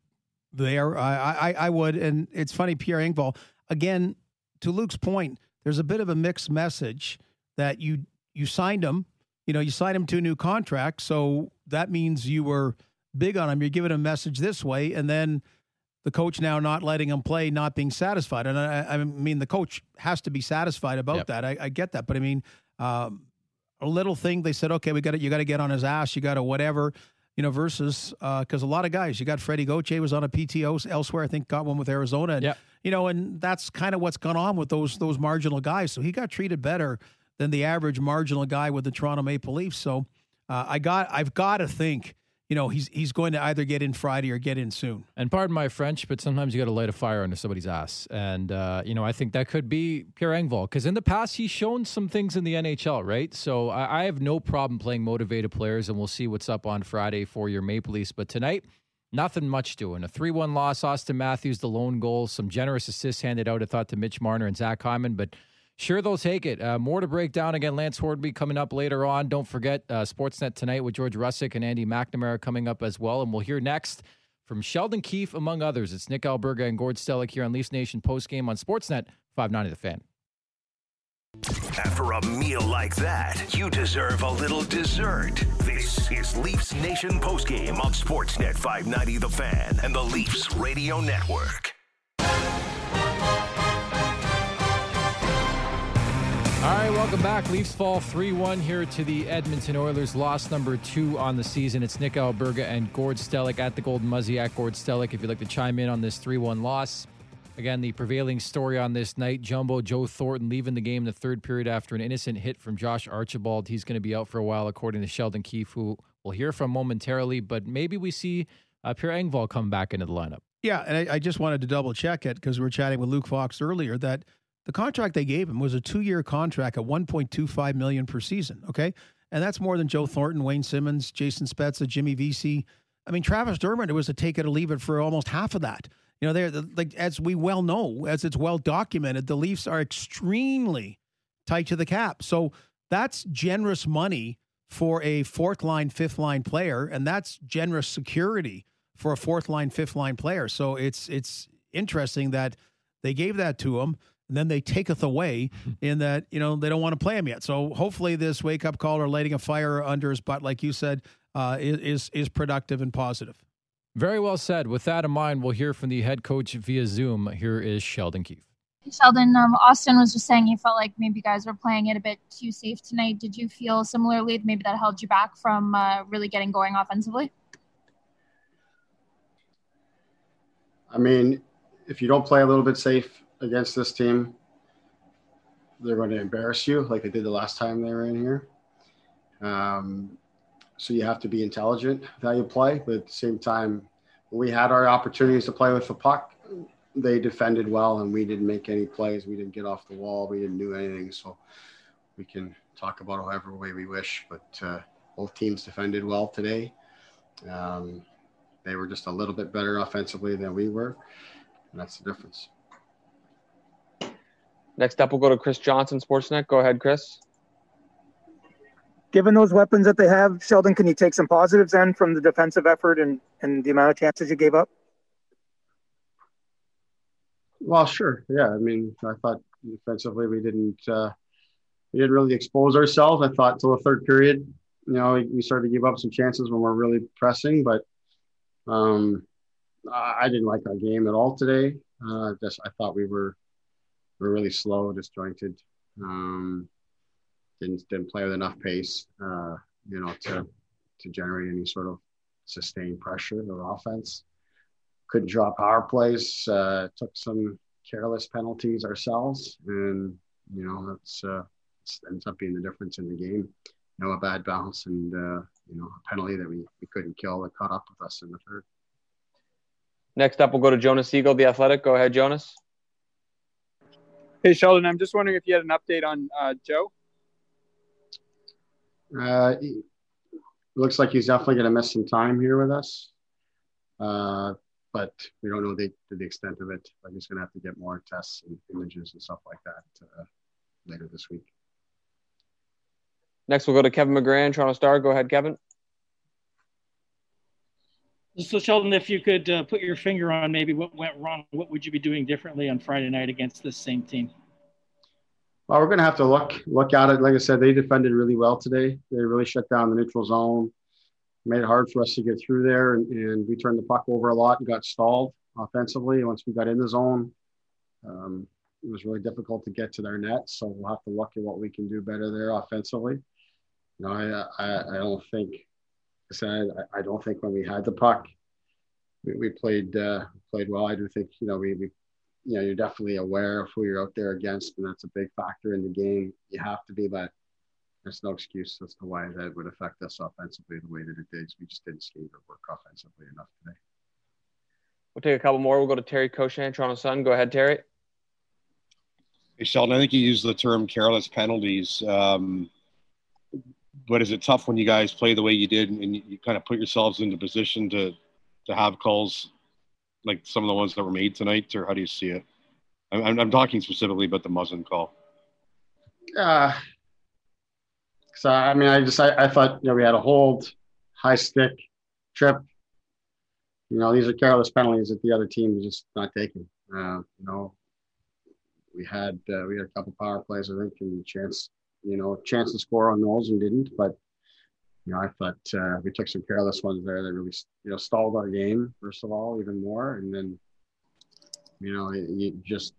there. I, I, I would, and it's funny, Pierre Engvall. Again, to Luke's point, there's a bit of a mixed message that you you signed him. You know, you signed him to a new contract, so that means you were big on him. You're giving him a message this way, and then the coach now not letting him play, not being satisfied. And I, I mean, the coach has to be satisfied about yep. that. I, I, get that, but I mean, um, a little thing they said, okay, we got to you got to get on his ass. You got to whatever you know, versus because uh, a lot of guys, you got Freddie Gauthier was on a PTO elsewhere. I think got one with Arizona. And, yep. You know, and that's kind of what's gone on with those those marginal guys. So he got treated better than the average marginal guy with the Toronto Maple Leafs. So uh, I got I've got to think you know, he's he's going to either get in Friday or get in soon. And pardon my French, but sometimes you got to light a fire under somebody's ass. And uh, you know, I think that could be Pierre Engvall because in the past he's shown some things in the NHL, right? So I, I, have no problem playing motivated players, and we'll see what's up on Friday for your Maple Leafs. But tonight, nothing much doing. A three-one loss. Austin Matthews the lone goal. Some generous assists handed out. I thought to Mitch Marner and Zach Hyman, but Sure, they'll take it. Uh, more to break down. Again, Lance Hornby coming up later on. Don't forget uh, Sportsnet tonight with George Russick and Andy McNamara coming up as well. And we'll hear next from Sheldon Keefe, among others. It's Nick Alberga and Gord Stellick here on Leafs Nation postgame on Sportsnet 590 The Fan. After a meal like that, you deserve a little dessert. This is Leafs Nation postgame on Sportsnet 590 The Fan and the Leafs Radio Network. All right, welcome back. Leafs fall 3 1 here to the Edmonton Oilers. Loss number two on the season. It's Nick Alberga and Gord Stellick at the Golden Muzzy at Gord Stellick. If you'd like to chime in on this 3 1 loss. Again, the prevailing story on this night Jumbo Joe Thornton leaving the game in the third period after an innocent hit from Josh Archibald. He's going to be out for a while, according to Sheldon Keefe, who we'll hear from momentarily. But maybe we see uh, Pierre Engvall come back into the lineup. Yeah, and I, I just wanted to double check it because we were chatting with Luke Fox earlier that the contract they gave him was a two-year contract at 1.25 million per season. Okay, and that's more than Joe Thornton, Wayne Simmonds, Jason Spezza, Jimmy Vesey. I mean, Travis Dermott. It was a take it or leave it for almost half of that. You know, they're like as we well know, as it's well documented, the Leafs are extremely tight to the cap. So that's generous money for a fourth line, fifth line player, and that's generous security for a fourth line, fifth line player. So it's it's interesting that they gave that to him and then they taketh away [LAUGHS] in that you know they don't want to play him yet. So hopefully this wake up call or lighting a fire under his butt, like you said, uh, is is productive and positive. Very well said. With that in mind, we'll hear from the head coach via Zoom. Here is Sheldon Keefe. Sheldon, um, Austin was just saying he felt like maybe you guys were playing it a bit too safe tonight. Did you feel similarly? Maybe that held you back from uh, really getting going offensively. I mean, if you don't play a little bit safe against this team, they're going to embarrass you like they did the last time they were in here. Um, so you have to be intelligent how you play, but at the same time, we had our opportunities to play with the puck, they defended well, and we didn't make any plays. We didn't get off the wall. We didn't do anything. So we can talk about however way we wish, but uh, both teams defended well today. Um, they were just a little bit better offensively than we were, and that's the difference. Next up, we'll go to Chris Johnson, Sportsnet. Go ahead, Chris. Given those weapons that they have, Sheldon, can you take some positives then from the defensive effort and, and the amount of chances you gave up? Well, sure. Yeah. I mean, I thought defensively we didn't uh, we didn't really expose ourselves. I thought till the third period, you know, we started to give up some chances when we're really pressing, but um, I didn't like our game at all today. Uh, just I thought we were we were really slow, disjointed. Um, didn't didn't play with enough pace, uh, you know, to to generate any sort of sustained pressure or offense. Couldn't draw power plays. Uh, took some careless penalties ourselves, and you know that's uh, ends up being the difference in the game. You know, a bad bounce and uh, you know a penalty that we, we couldn't kill that caught up with us in the third. Next up, we'll go to Jonas Siegel, the Athletic. Go ahead, Jonas. Hey, Sheldon. I'm just wondering if you had an update on uh, Joe. Uh, looks like he's definitely going to miss some time here with us, uh, but we don't know the, to the extent of it. But he's going to have to get more tests and images and stuff like that uh, later this week. Next, we'll go to Kevin McGran, Toronto Star. Go ahead, Kevin. So, Sheldon, if you could uh, put your finger on maybe what went wrong, what would you be doing differently on Friday night against this same team? Well, we're going to have to look look at it. Like I said, they defended really well today. They really shut down the neutral zone, made it hard for us to get through there, and, and we turned the puck over a lot and got stalled offensively. Once we got in the zone, um, it was really difficult to get to their net. So we'll have to look at what we can do better there offensively. You know, I I, I don't think said I, I, don't think when we had the puck, we, we played uh, played well. I do think you know we, we you know you're definitely aware of who you're out there against, and that's a big factor in the game. You have to be, but there's no excuse as to why that would affect us offensively the way that it did. We just didn't skate or work offensively enough today. We'll take a couple more. We'll go to Terry Koshan, Toronto Sun. Go ahead, Terry. Hey, Sheldon, I think you used the term careless penalties. Um, but is it tough when you guys play the way you did and you, kind of put yourselves into position to to have calls like some of the ones that were made tonight, or how do you see it? I'm, I'm talking specifically about the Muzzin call. Uh, so I mean, I just I, I thought you know we had a hold, high stick, trip. You know, these are careless penalties that the other team is just not taking. Uh, you know, we had uh, we had a couple power plays, I think, and the chance you know chance to score on those and didn't. But you know, I thought uh, we took some careless ones there that really you know stalled our game first of all even more, and then you know you just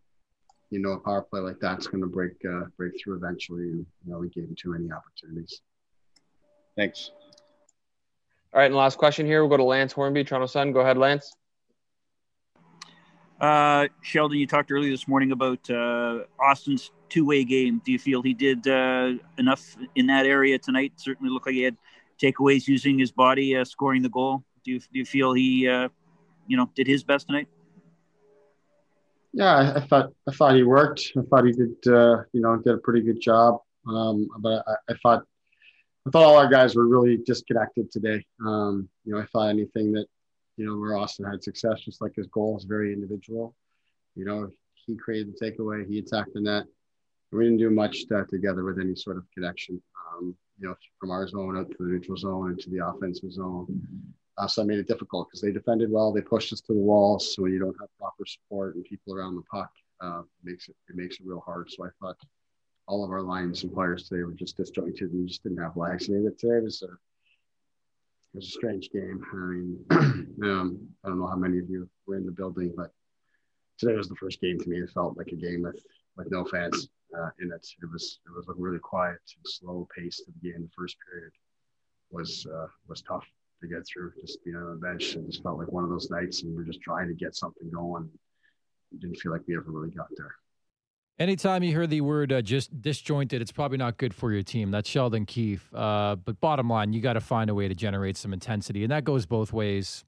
you know a power play like that's going to break uh, break through eventually, and you know we gave them too many opportunities. Thanks. All right, and last question here. We'll go to Lance Hornby, Toronto Sun. Go ahead, Lance. Uh, Sheldon, you talked earlier this morning about uh, Austin's two-way game. Do you feel he did uh, enough in that area tonight? Certainly looked like he had takeaways using his body, uh, scoring the goal. Do you do you feel he, uh, you know, did his best tonight? Yeah, I, I, thought I thought he worked. I thought he did, uh, you know, did a pretty good job. Um, but I, I, thought I thought all our guys were really disconnected today. Um, you know, I thought anything that you know, where Austin had success, just like his goal is very individual. You know, he created the takeaway, he attacked the net. We didn't do much together with any sort of connection. Um, you know, from our zone out to the neutral zone into the offensive zone. Uh, so I made it difficult because they defended well. They pushed us to the walls. So when you don't have proper support and people around the puck, uh, makes it it makes it real hard. So I thought all of our lines and players today were just disjointed and just didn't have legs. And it today was a it was a strange game. I mean, [CLEARS THROAT] um, I don't know how many of you were in the building, but today was the first game to me. It felt like a game with with no fans uh, in it. It was it was a really quiet, slow pace to the game. The first period was uh, was tough to get through. Just being on the bench, it just felt like one of those nights, and we are just trying to get something going. It didn't feel like we ever really got there. Anytime you hear the word uh, just disjointed, it's probably not good for your team. That's Sheldon Keefe. Uh, but bottom line, you got to find a way to generate some intensity, and that goes both ways.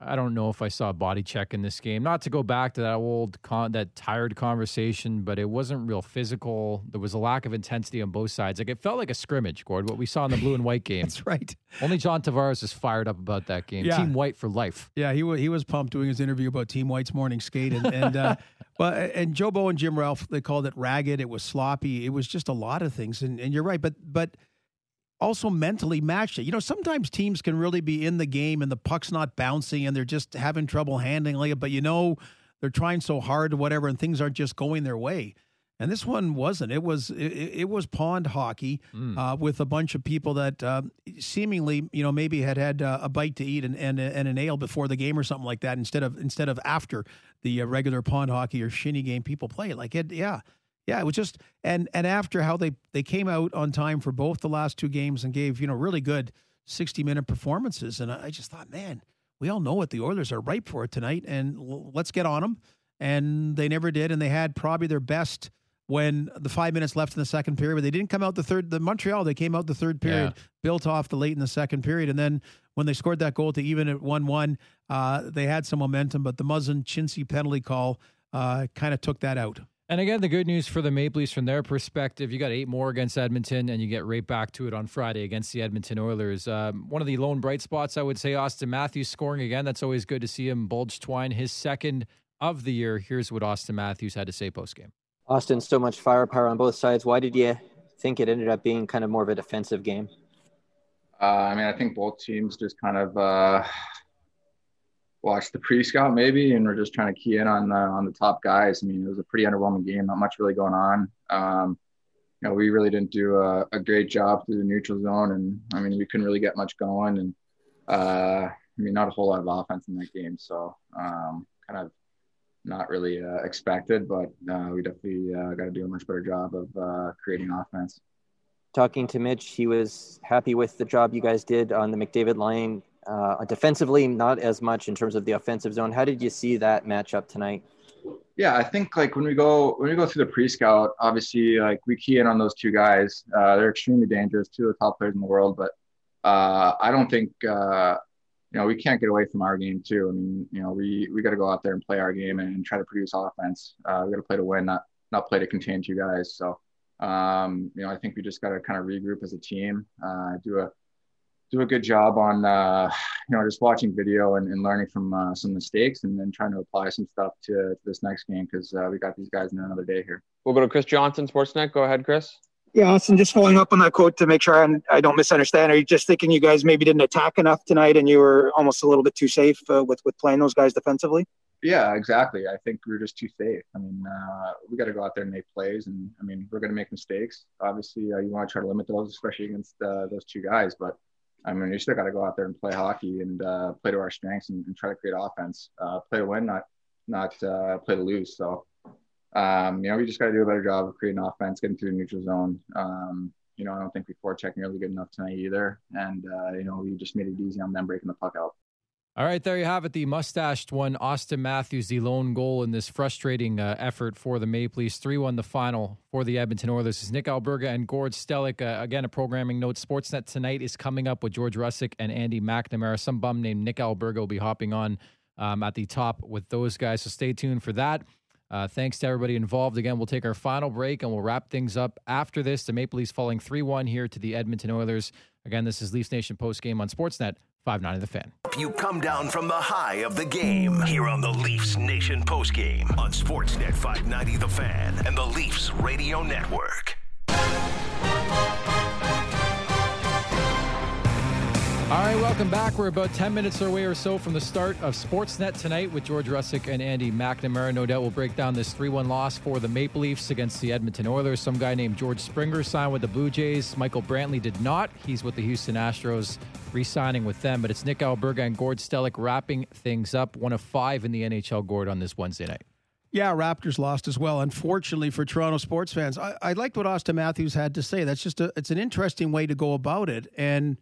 I don't know if I saw a body check in this game. Not to go back to that old, con- that tired conversation, but it wasn't real physical. There was a lack of intensity on both sides. Like it felt like a scrimmage, Gord. What we saw in the blue and white [LAUGHS] game. That's right. Only John Tavares is fired up about that game. Yeah. Team White for life. Yeah, he was he was pumped doing his interview about Team White's morning skate, and and uh, [LAUGHS] but and Joe Bo and Jim Ralph they called it ragged. It was sloppy. It was just a lot of things, and and you're right, but but also mentally matched it. You know, sometimes teams can really be in the game and the puck's not bouncing and they're just having trouble handling it, but you know they're trying so hard or whatever, and things aren't just going their way. And this one wasn't. It was it, it was pond hockey Hmm. uh, with a bunch of people that uh, seemingly you know maybe had had uh, a bite to eat and, and and an ale before the game or something like that instead of instead of after the uh, regular pond hockey or shinny game people play. Like it, yeah, yeah. It was just and and after how they they came out on time for both the last two games and gave you know really good sixty minute performances. And I I just thought, man, we all know what the Oilers are ripe for tonight, and l- let's get on them. And they never did, and they had probably their best when the five minutes left in the second period. But they didn't come out the third. The Montreal they came out the third period, built off the late in the second period, and then when they scored that goal to even at one one, uh, they had some momentum. But the Muzzin Chintzy penalty call uh, kind of took that out. And again, the good news for the Maple Leafs from their perspective, you got eight more against Edmonton, and you get right back to it on Friday against the Edmonton Oilers. Um, one of the lone bright spots, I would say, Austin Matthews scoring again. That's always good to see him bulge twine his second of the year. Here's what Austin Matthews had to say post game. Austin, so much firepower on both sides. Why did you think it ended up being kind of more of a defensive game? Uh, I mean, I think both teams just kind of uh, watched the pre-scout maybe, and we're just trying to key in on the on the top guys. I mean, it was a pretty underwhelming game. Not much really going on. Um, you know, we really didn't do a, a great job through the neutral zone, and I mean, we couldn't really get much going, and uh, I mean, not a whole lot of offense in that game. So, um, kind of not really uh, expected, but uh, we definitely uh, got to do a much better job of uh, creating offense. Talking to Mitch, he was happy with the job you guys did on the McDavid line. Uh, defensively, not as much in terms of the offensive zone. How did you see that matchup tonight? Yeah, I think like when we go when we go through the pre-scout, obviously like we key in on those two guys. Uh, they're extremely dangerous, two of the top players in the world. But uh, I don't think uh, you know we can't get away from our game too. I mean, you know, we we got to go out there and play our game and try to produce offense. Uh, we got to play to win, not not play to contain you guys. So um, you know, I think we just got to kind of regroup as a team, uh, do a do a good job on uh, you know just watching video and, and learning from uh, some mistakes and then trying to apply some stuff to, to this next game because uh, we got these guys in another day here. We'll go to Chris Johnson, Sportsnet. Go ahead, Chris. Yeah, Austin, just following up on that quote to make sure I, I don't misunderstand. Are you just thinking you guys maybe didn't attack enough tonight and you were almost a little bit too safe uh, with, with playing those guys defensively? Yeah, exactly. I think we are just too safe. I mean, uh, we got to go out there and make plays, and I mean, we're going to make mistakes. Obviously, uh, you want to try to limit those, especially against uh, those two guys. But I mean, you still got to go out there and play hockey and uh, play to our strengths and, and try to create offense. Uh, play to win, not not play to lose. So, um, you know, we just got to do a better job of creating offense, getting through the neutral zone. Um, you know, I don't think we forechecking really good enough tonight either, and uh, you know, we just made it easy on them breaking the puck out. All right, there you have it. The mustached one, Austin Matthews, the lone goal in this frustrating uh, effort for the Maple Leafs. 3 1 the final for the Edmonton Oilers. This is Nick Alberga and Gord Stellick. Uh, again, a programming note Sportsnet tonight is coming up with George Russick and Andy McNamara. Some bum named Nick Alberga will be hopping on um, at the top with those guys, so stay tuned for that. Uh, thanks to everybody involved. Again, we'll take our final break and we'll wrap things up after this. The Maple Leafs falling 3 1 here to the Edmonton Oilers. Again, this is Leafs Nation post game on Sportsnet 590 The Fan. You come down from the high of the game here on the Leafs Nation post game on Sportsnet 590 The Fan and the Leafs Radio Network. All right, welcome back. We're about 10 minutes away or so from the start of Sportsnet tonight with George Russick and Andy McNamara. No doubt we'll break down this 3 1 loss for the Maple Leafs against the Edmonton Oilers. Some guy named George Springer signed with the Blue Jays. Michael Brantley did not. He's with the Houston Astros, re signing with them. But it's Nick Alberga and Gord Stellick wrapping things up. One of five in the NHL, Gord, on this Wednesday night. Yeah, Raptors lost as well. Unfortunately for Toronto sports fans, I, I liked what Austin Matthews had to say. That's just a, it's an interesting way to go about it, and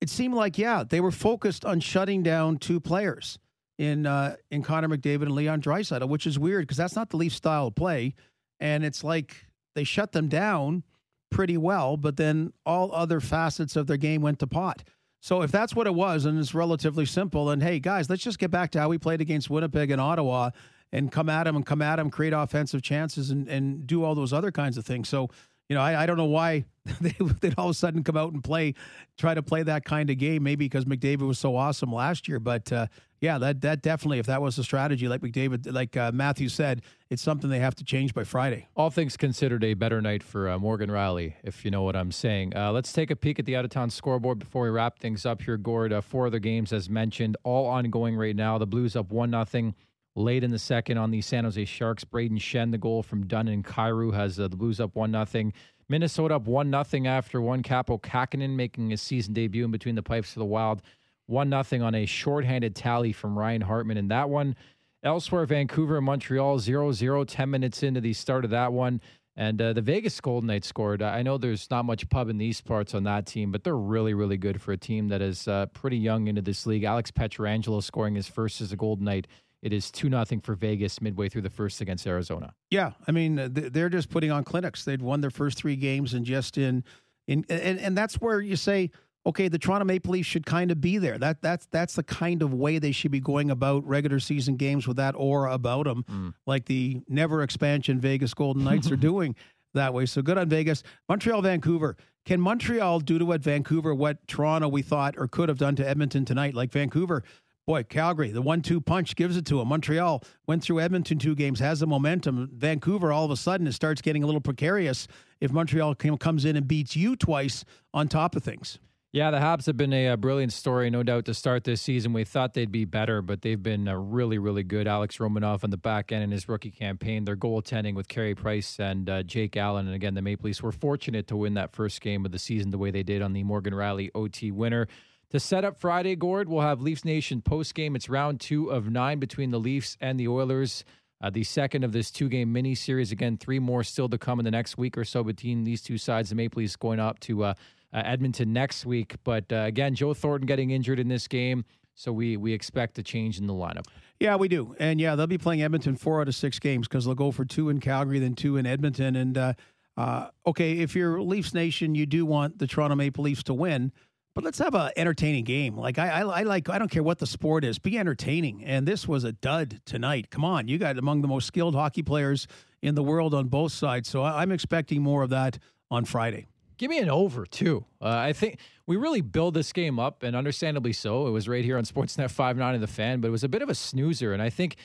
it seemed like yeah they were focused on shutting down two players in uh, in Connor McDavid and Leon Draisaitl, which is weird because that's not the Leaf style of play, and it's like they shut them down pretty well, but then all other facets of their game went to pot. So if that's what it was, and it's relatively simple, and hey guys, let's just get back to how we played against Winnipeg and Ottawa, and come at them and come at them, create offensive chances, and and do all those other kinds of things. So you know, I, I don't know why [LAUGHS] they they'd all of a sudden come out and play, try to play that kind of game. Maybe because McDavid was so awesome last year, but uh, yeah, that that definitely, if that was a strategy, like McDavid, like uh, Matthew said, it's something they have to change by Friday. All things considered, a better night for uh, Morgan Rielly, if you know what I'm saying. Uh, let's take a peek at the out of town scoreboard before we wrap things up here, Gord. Uh, four other games, as mentioned, all ongoing right now. The Blues up one nothing late in the second on the San Jose Sharks. Brayden Schenn, the goal from Dunn and Kyrou, has uh, the Blues up one nothing. Minnesota up one nothing after one. Kaapo Kähkönen making his season debut in between the pipes for the Wild. One nothing on a shorthanded tally from Ryan Hartman in that one. Elsewhere, Vancouver and Montreal 0 0, 10 minutes into the start of that one. And uh, the Vegas Golden Knights scored. I know there's not much pub in these parts on that team, but they're really, really good for a team that is uh, pretty young into this league. Alex Pietrangelo scoring his first as a Golden Knight it is 2 nothing for Vegas midway through the first against Arizona. Yeah, I mean they're just putting on clinics. They'd won their first 3 games and just in in and, and that's where you say okay, the Toronto Maple Leafs should kind of be there. That that's that's the kind of way they should be going about regular season games with that aura about them, mm. like the never expansion Vegas Golden Knights are [LAUGHS] doing that way. So good on Vegas. Montreal, Vancouver. Can Montreal do to what Vancouver, what Toronto we thought or could have done to Edmonton tonight? Like Vancouver Boy, Calgary, the one two punch gives it to them. Montreal went through Edmonton two games, has the momentum. Vancouver, all of a sudden, it starts getting a little precarious if Montreal comes in and beats you twice on top of things. Yeah, the Habs have been a, a, brilliant story, no doubt, to start this season. We thought they'd be better, but they've been uh, really, really good. Alex Romanov on the back end in his rookie campaign. Their goaltending with Carey Price and uh, Jake Allen. And again, the Maple Leafs were fortunate to win that first game of the season the way they did on the Morgan Rielly OT winner. To set up Friday, Gord, we'll have Leafs Nation post game. It's round two of nine between the Leafs and the Oilers. Uh, the second of this two game mini series. Again, three more still to come in the next week or so between these two sides. The Maple Leafs going up to uh, uh, Edmonton next week. But uh, again, Joe Thornton getting injured in this game. So we we expect a change in the lineup. Yeah, we do. And yeah, they'll be playing Edmonton four out of six games because they'll go for two in Calgary, then two in Edmonton. And uh, uh, okay, if you're Leafs Nation, you do want the Toronto Maple Leafs to win. But let's have an entertaining game. Like I, I, I, like. I don't care what the sport is. Be entertaining. And this was a dud tonight. Come on, you got among the most skilled hockey players in the world on both sides. So I, am expecting more of that on Friday. Give me an over too. Uh, I think we really build this game up, and understandably so. It was right here on Sportsnet five nine of the fan, but it was a bit of a snoozer. And I think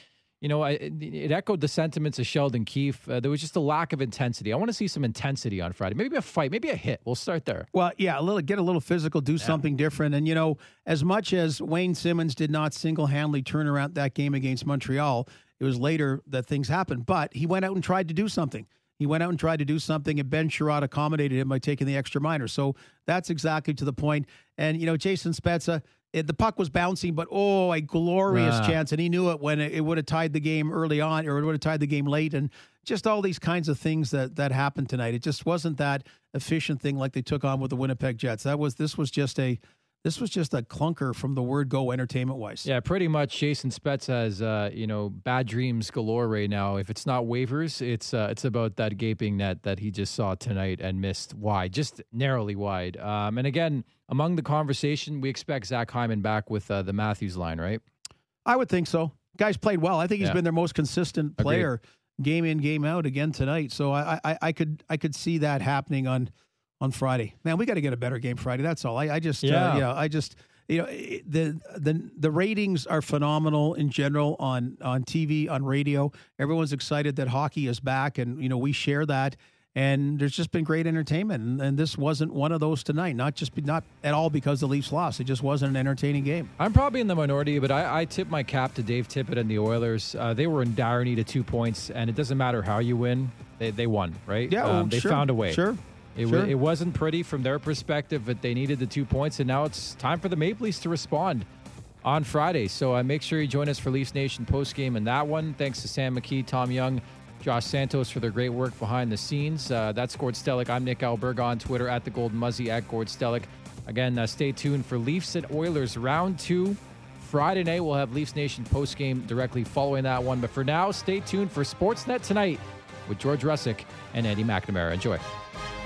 you know, I, it echoed the sentiments of Sheldon Keefe. Uh, there was just a lack of intensity. I want to see some intensity on Friday. Maybe a fight, maybe a hit. We'll start there. Well, yeah, a little get a little physical, do yeah. something different. And you know, as much as Wayne Simmonds did not single-handedly turn around that game against Montreal, it was later that things happened. But he went out and tried to do something. He went out and tried to do something, and Ben Chiarot accommodated him by taking the extra minor. So that's exactly to the point. And you know, Jason Spezza it, the puck was bouncing, but oh, a glorious ah. chance. And he knew it when it, it would have tied the game early on or it would have tied the game late. And just all these kinds of things that, that happened tonight. It just wasn't that efficient thing like they took on with the Winnipeg Jets. That was, this was just a, this was just a clunker from the word go entertainment wise. Yeah, pretty much. Jason Spezza has uh, you know bad dreams galore right now. If it's not waivers, it's uh, it's about that gaping net that he just saw tonight and missed wide, just narrowly wide. Um, and again, among the conversation, we expect Zach Hyman back with uh, the Matthews line, right? I would think so. Guys played well. I think he's yeah. been their most consistent player, Agreed. game in game out again tonight. So I, I I could I could see that happening on on Friday. Man, we got to get a better game Friday. That's all. I, I just, uh, yeah. Uh, you know, I just, you know, the the the ratings are phenomenal in general on on TV, on radio. Everyone's excited that hockey is back, and you know, we share that. And there's just been great entertainment, and, and this wasn't one of those tonight. Not just not at all because the Leafs lost. It just wasn't an entertaining game. I'm probably in the minority, but I, I tip my cap to Dave Tippett and the Oilers. Uh, they were in dire need of two points, and it doesn't matter how you win; they they won, right? Yeah, um, they sure, found a way. Sure. It, sure. it wasn't pretty from their perspective, but they needed the two points, and now it's time for the Maple Leafs to respond on Friday. So uh, make sure you join us for Leafs Nation post game in that one. Thanks to Sam McKee, Tom Young, Josh Santos for their great work behind the scenes. Uh, that's Gord Stellick. I'm Nick Alberga on Twitter at the Golden Muzzy at Gord Stellick. Again, uh, stay tuned for Leafs and Oilers round two. Friday night, we'll have Leafs Nation post game directly following that one. But for now, stay tuned for Sportsnet tonight with George Russick and Andy McNamara. Enjoy.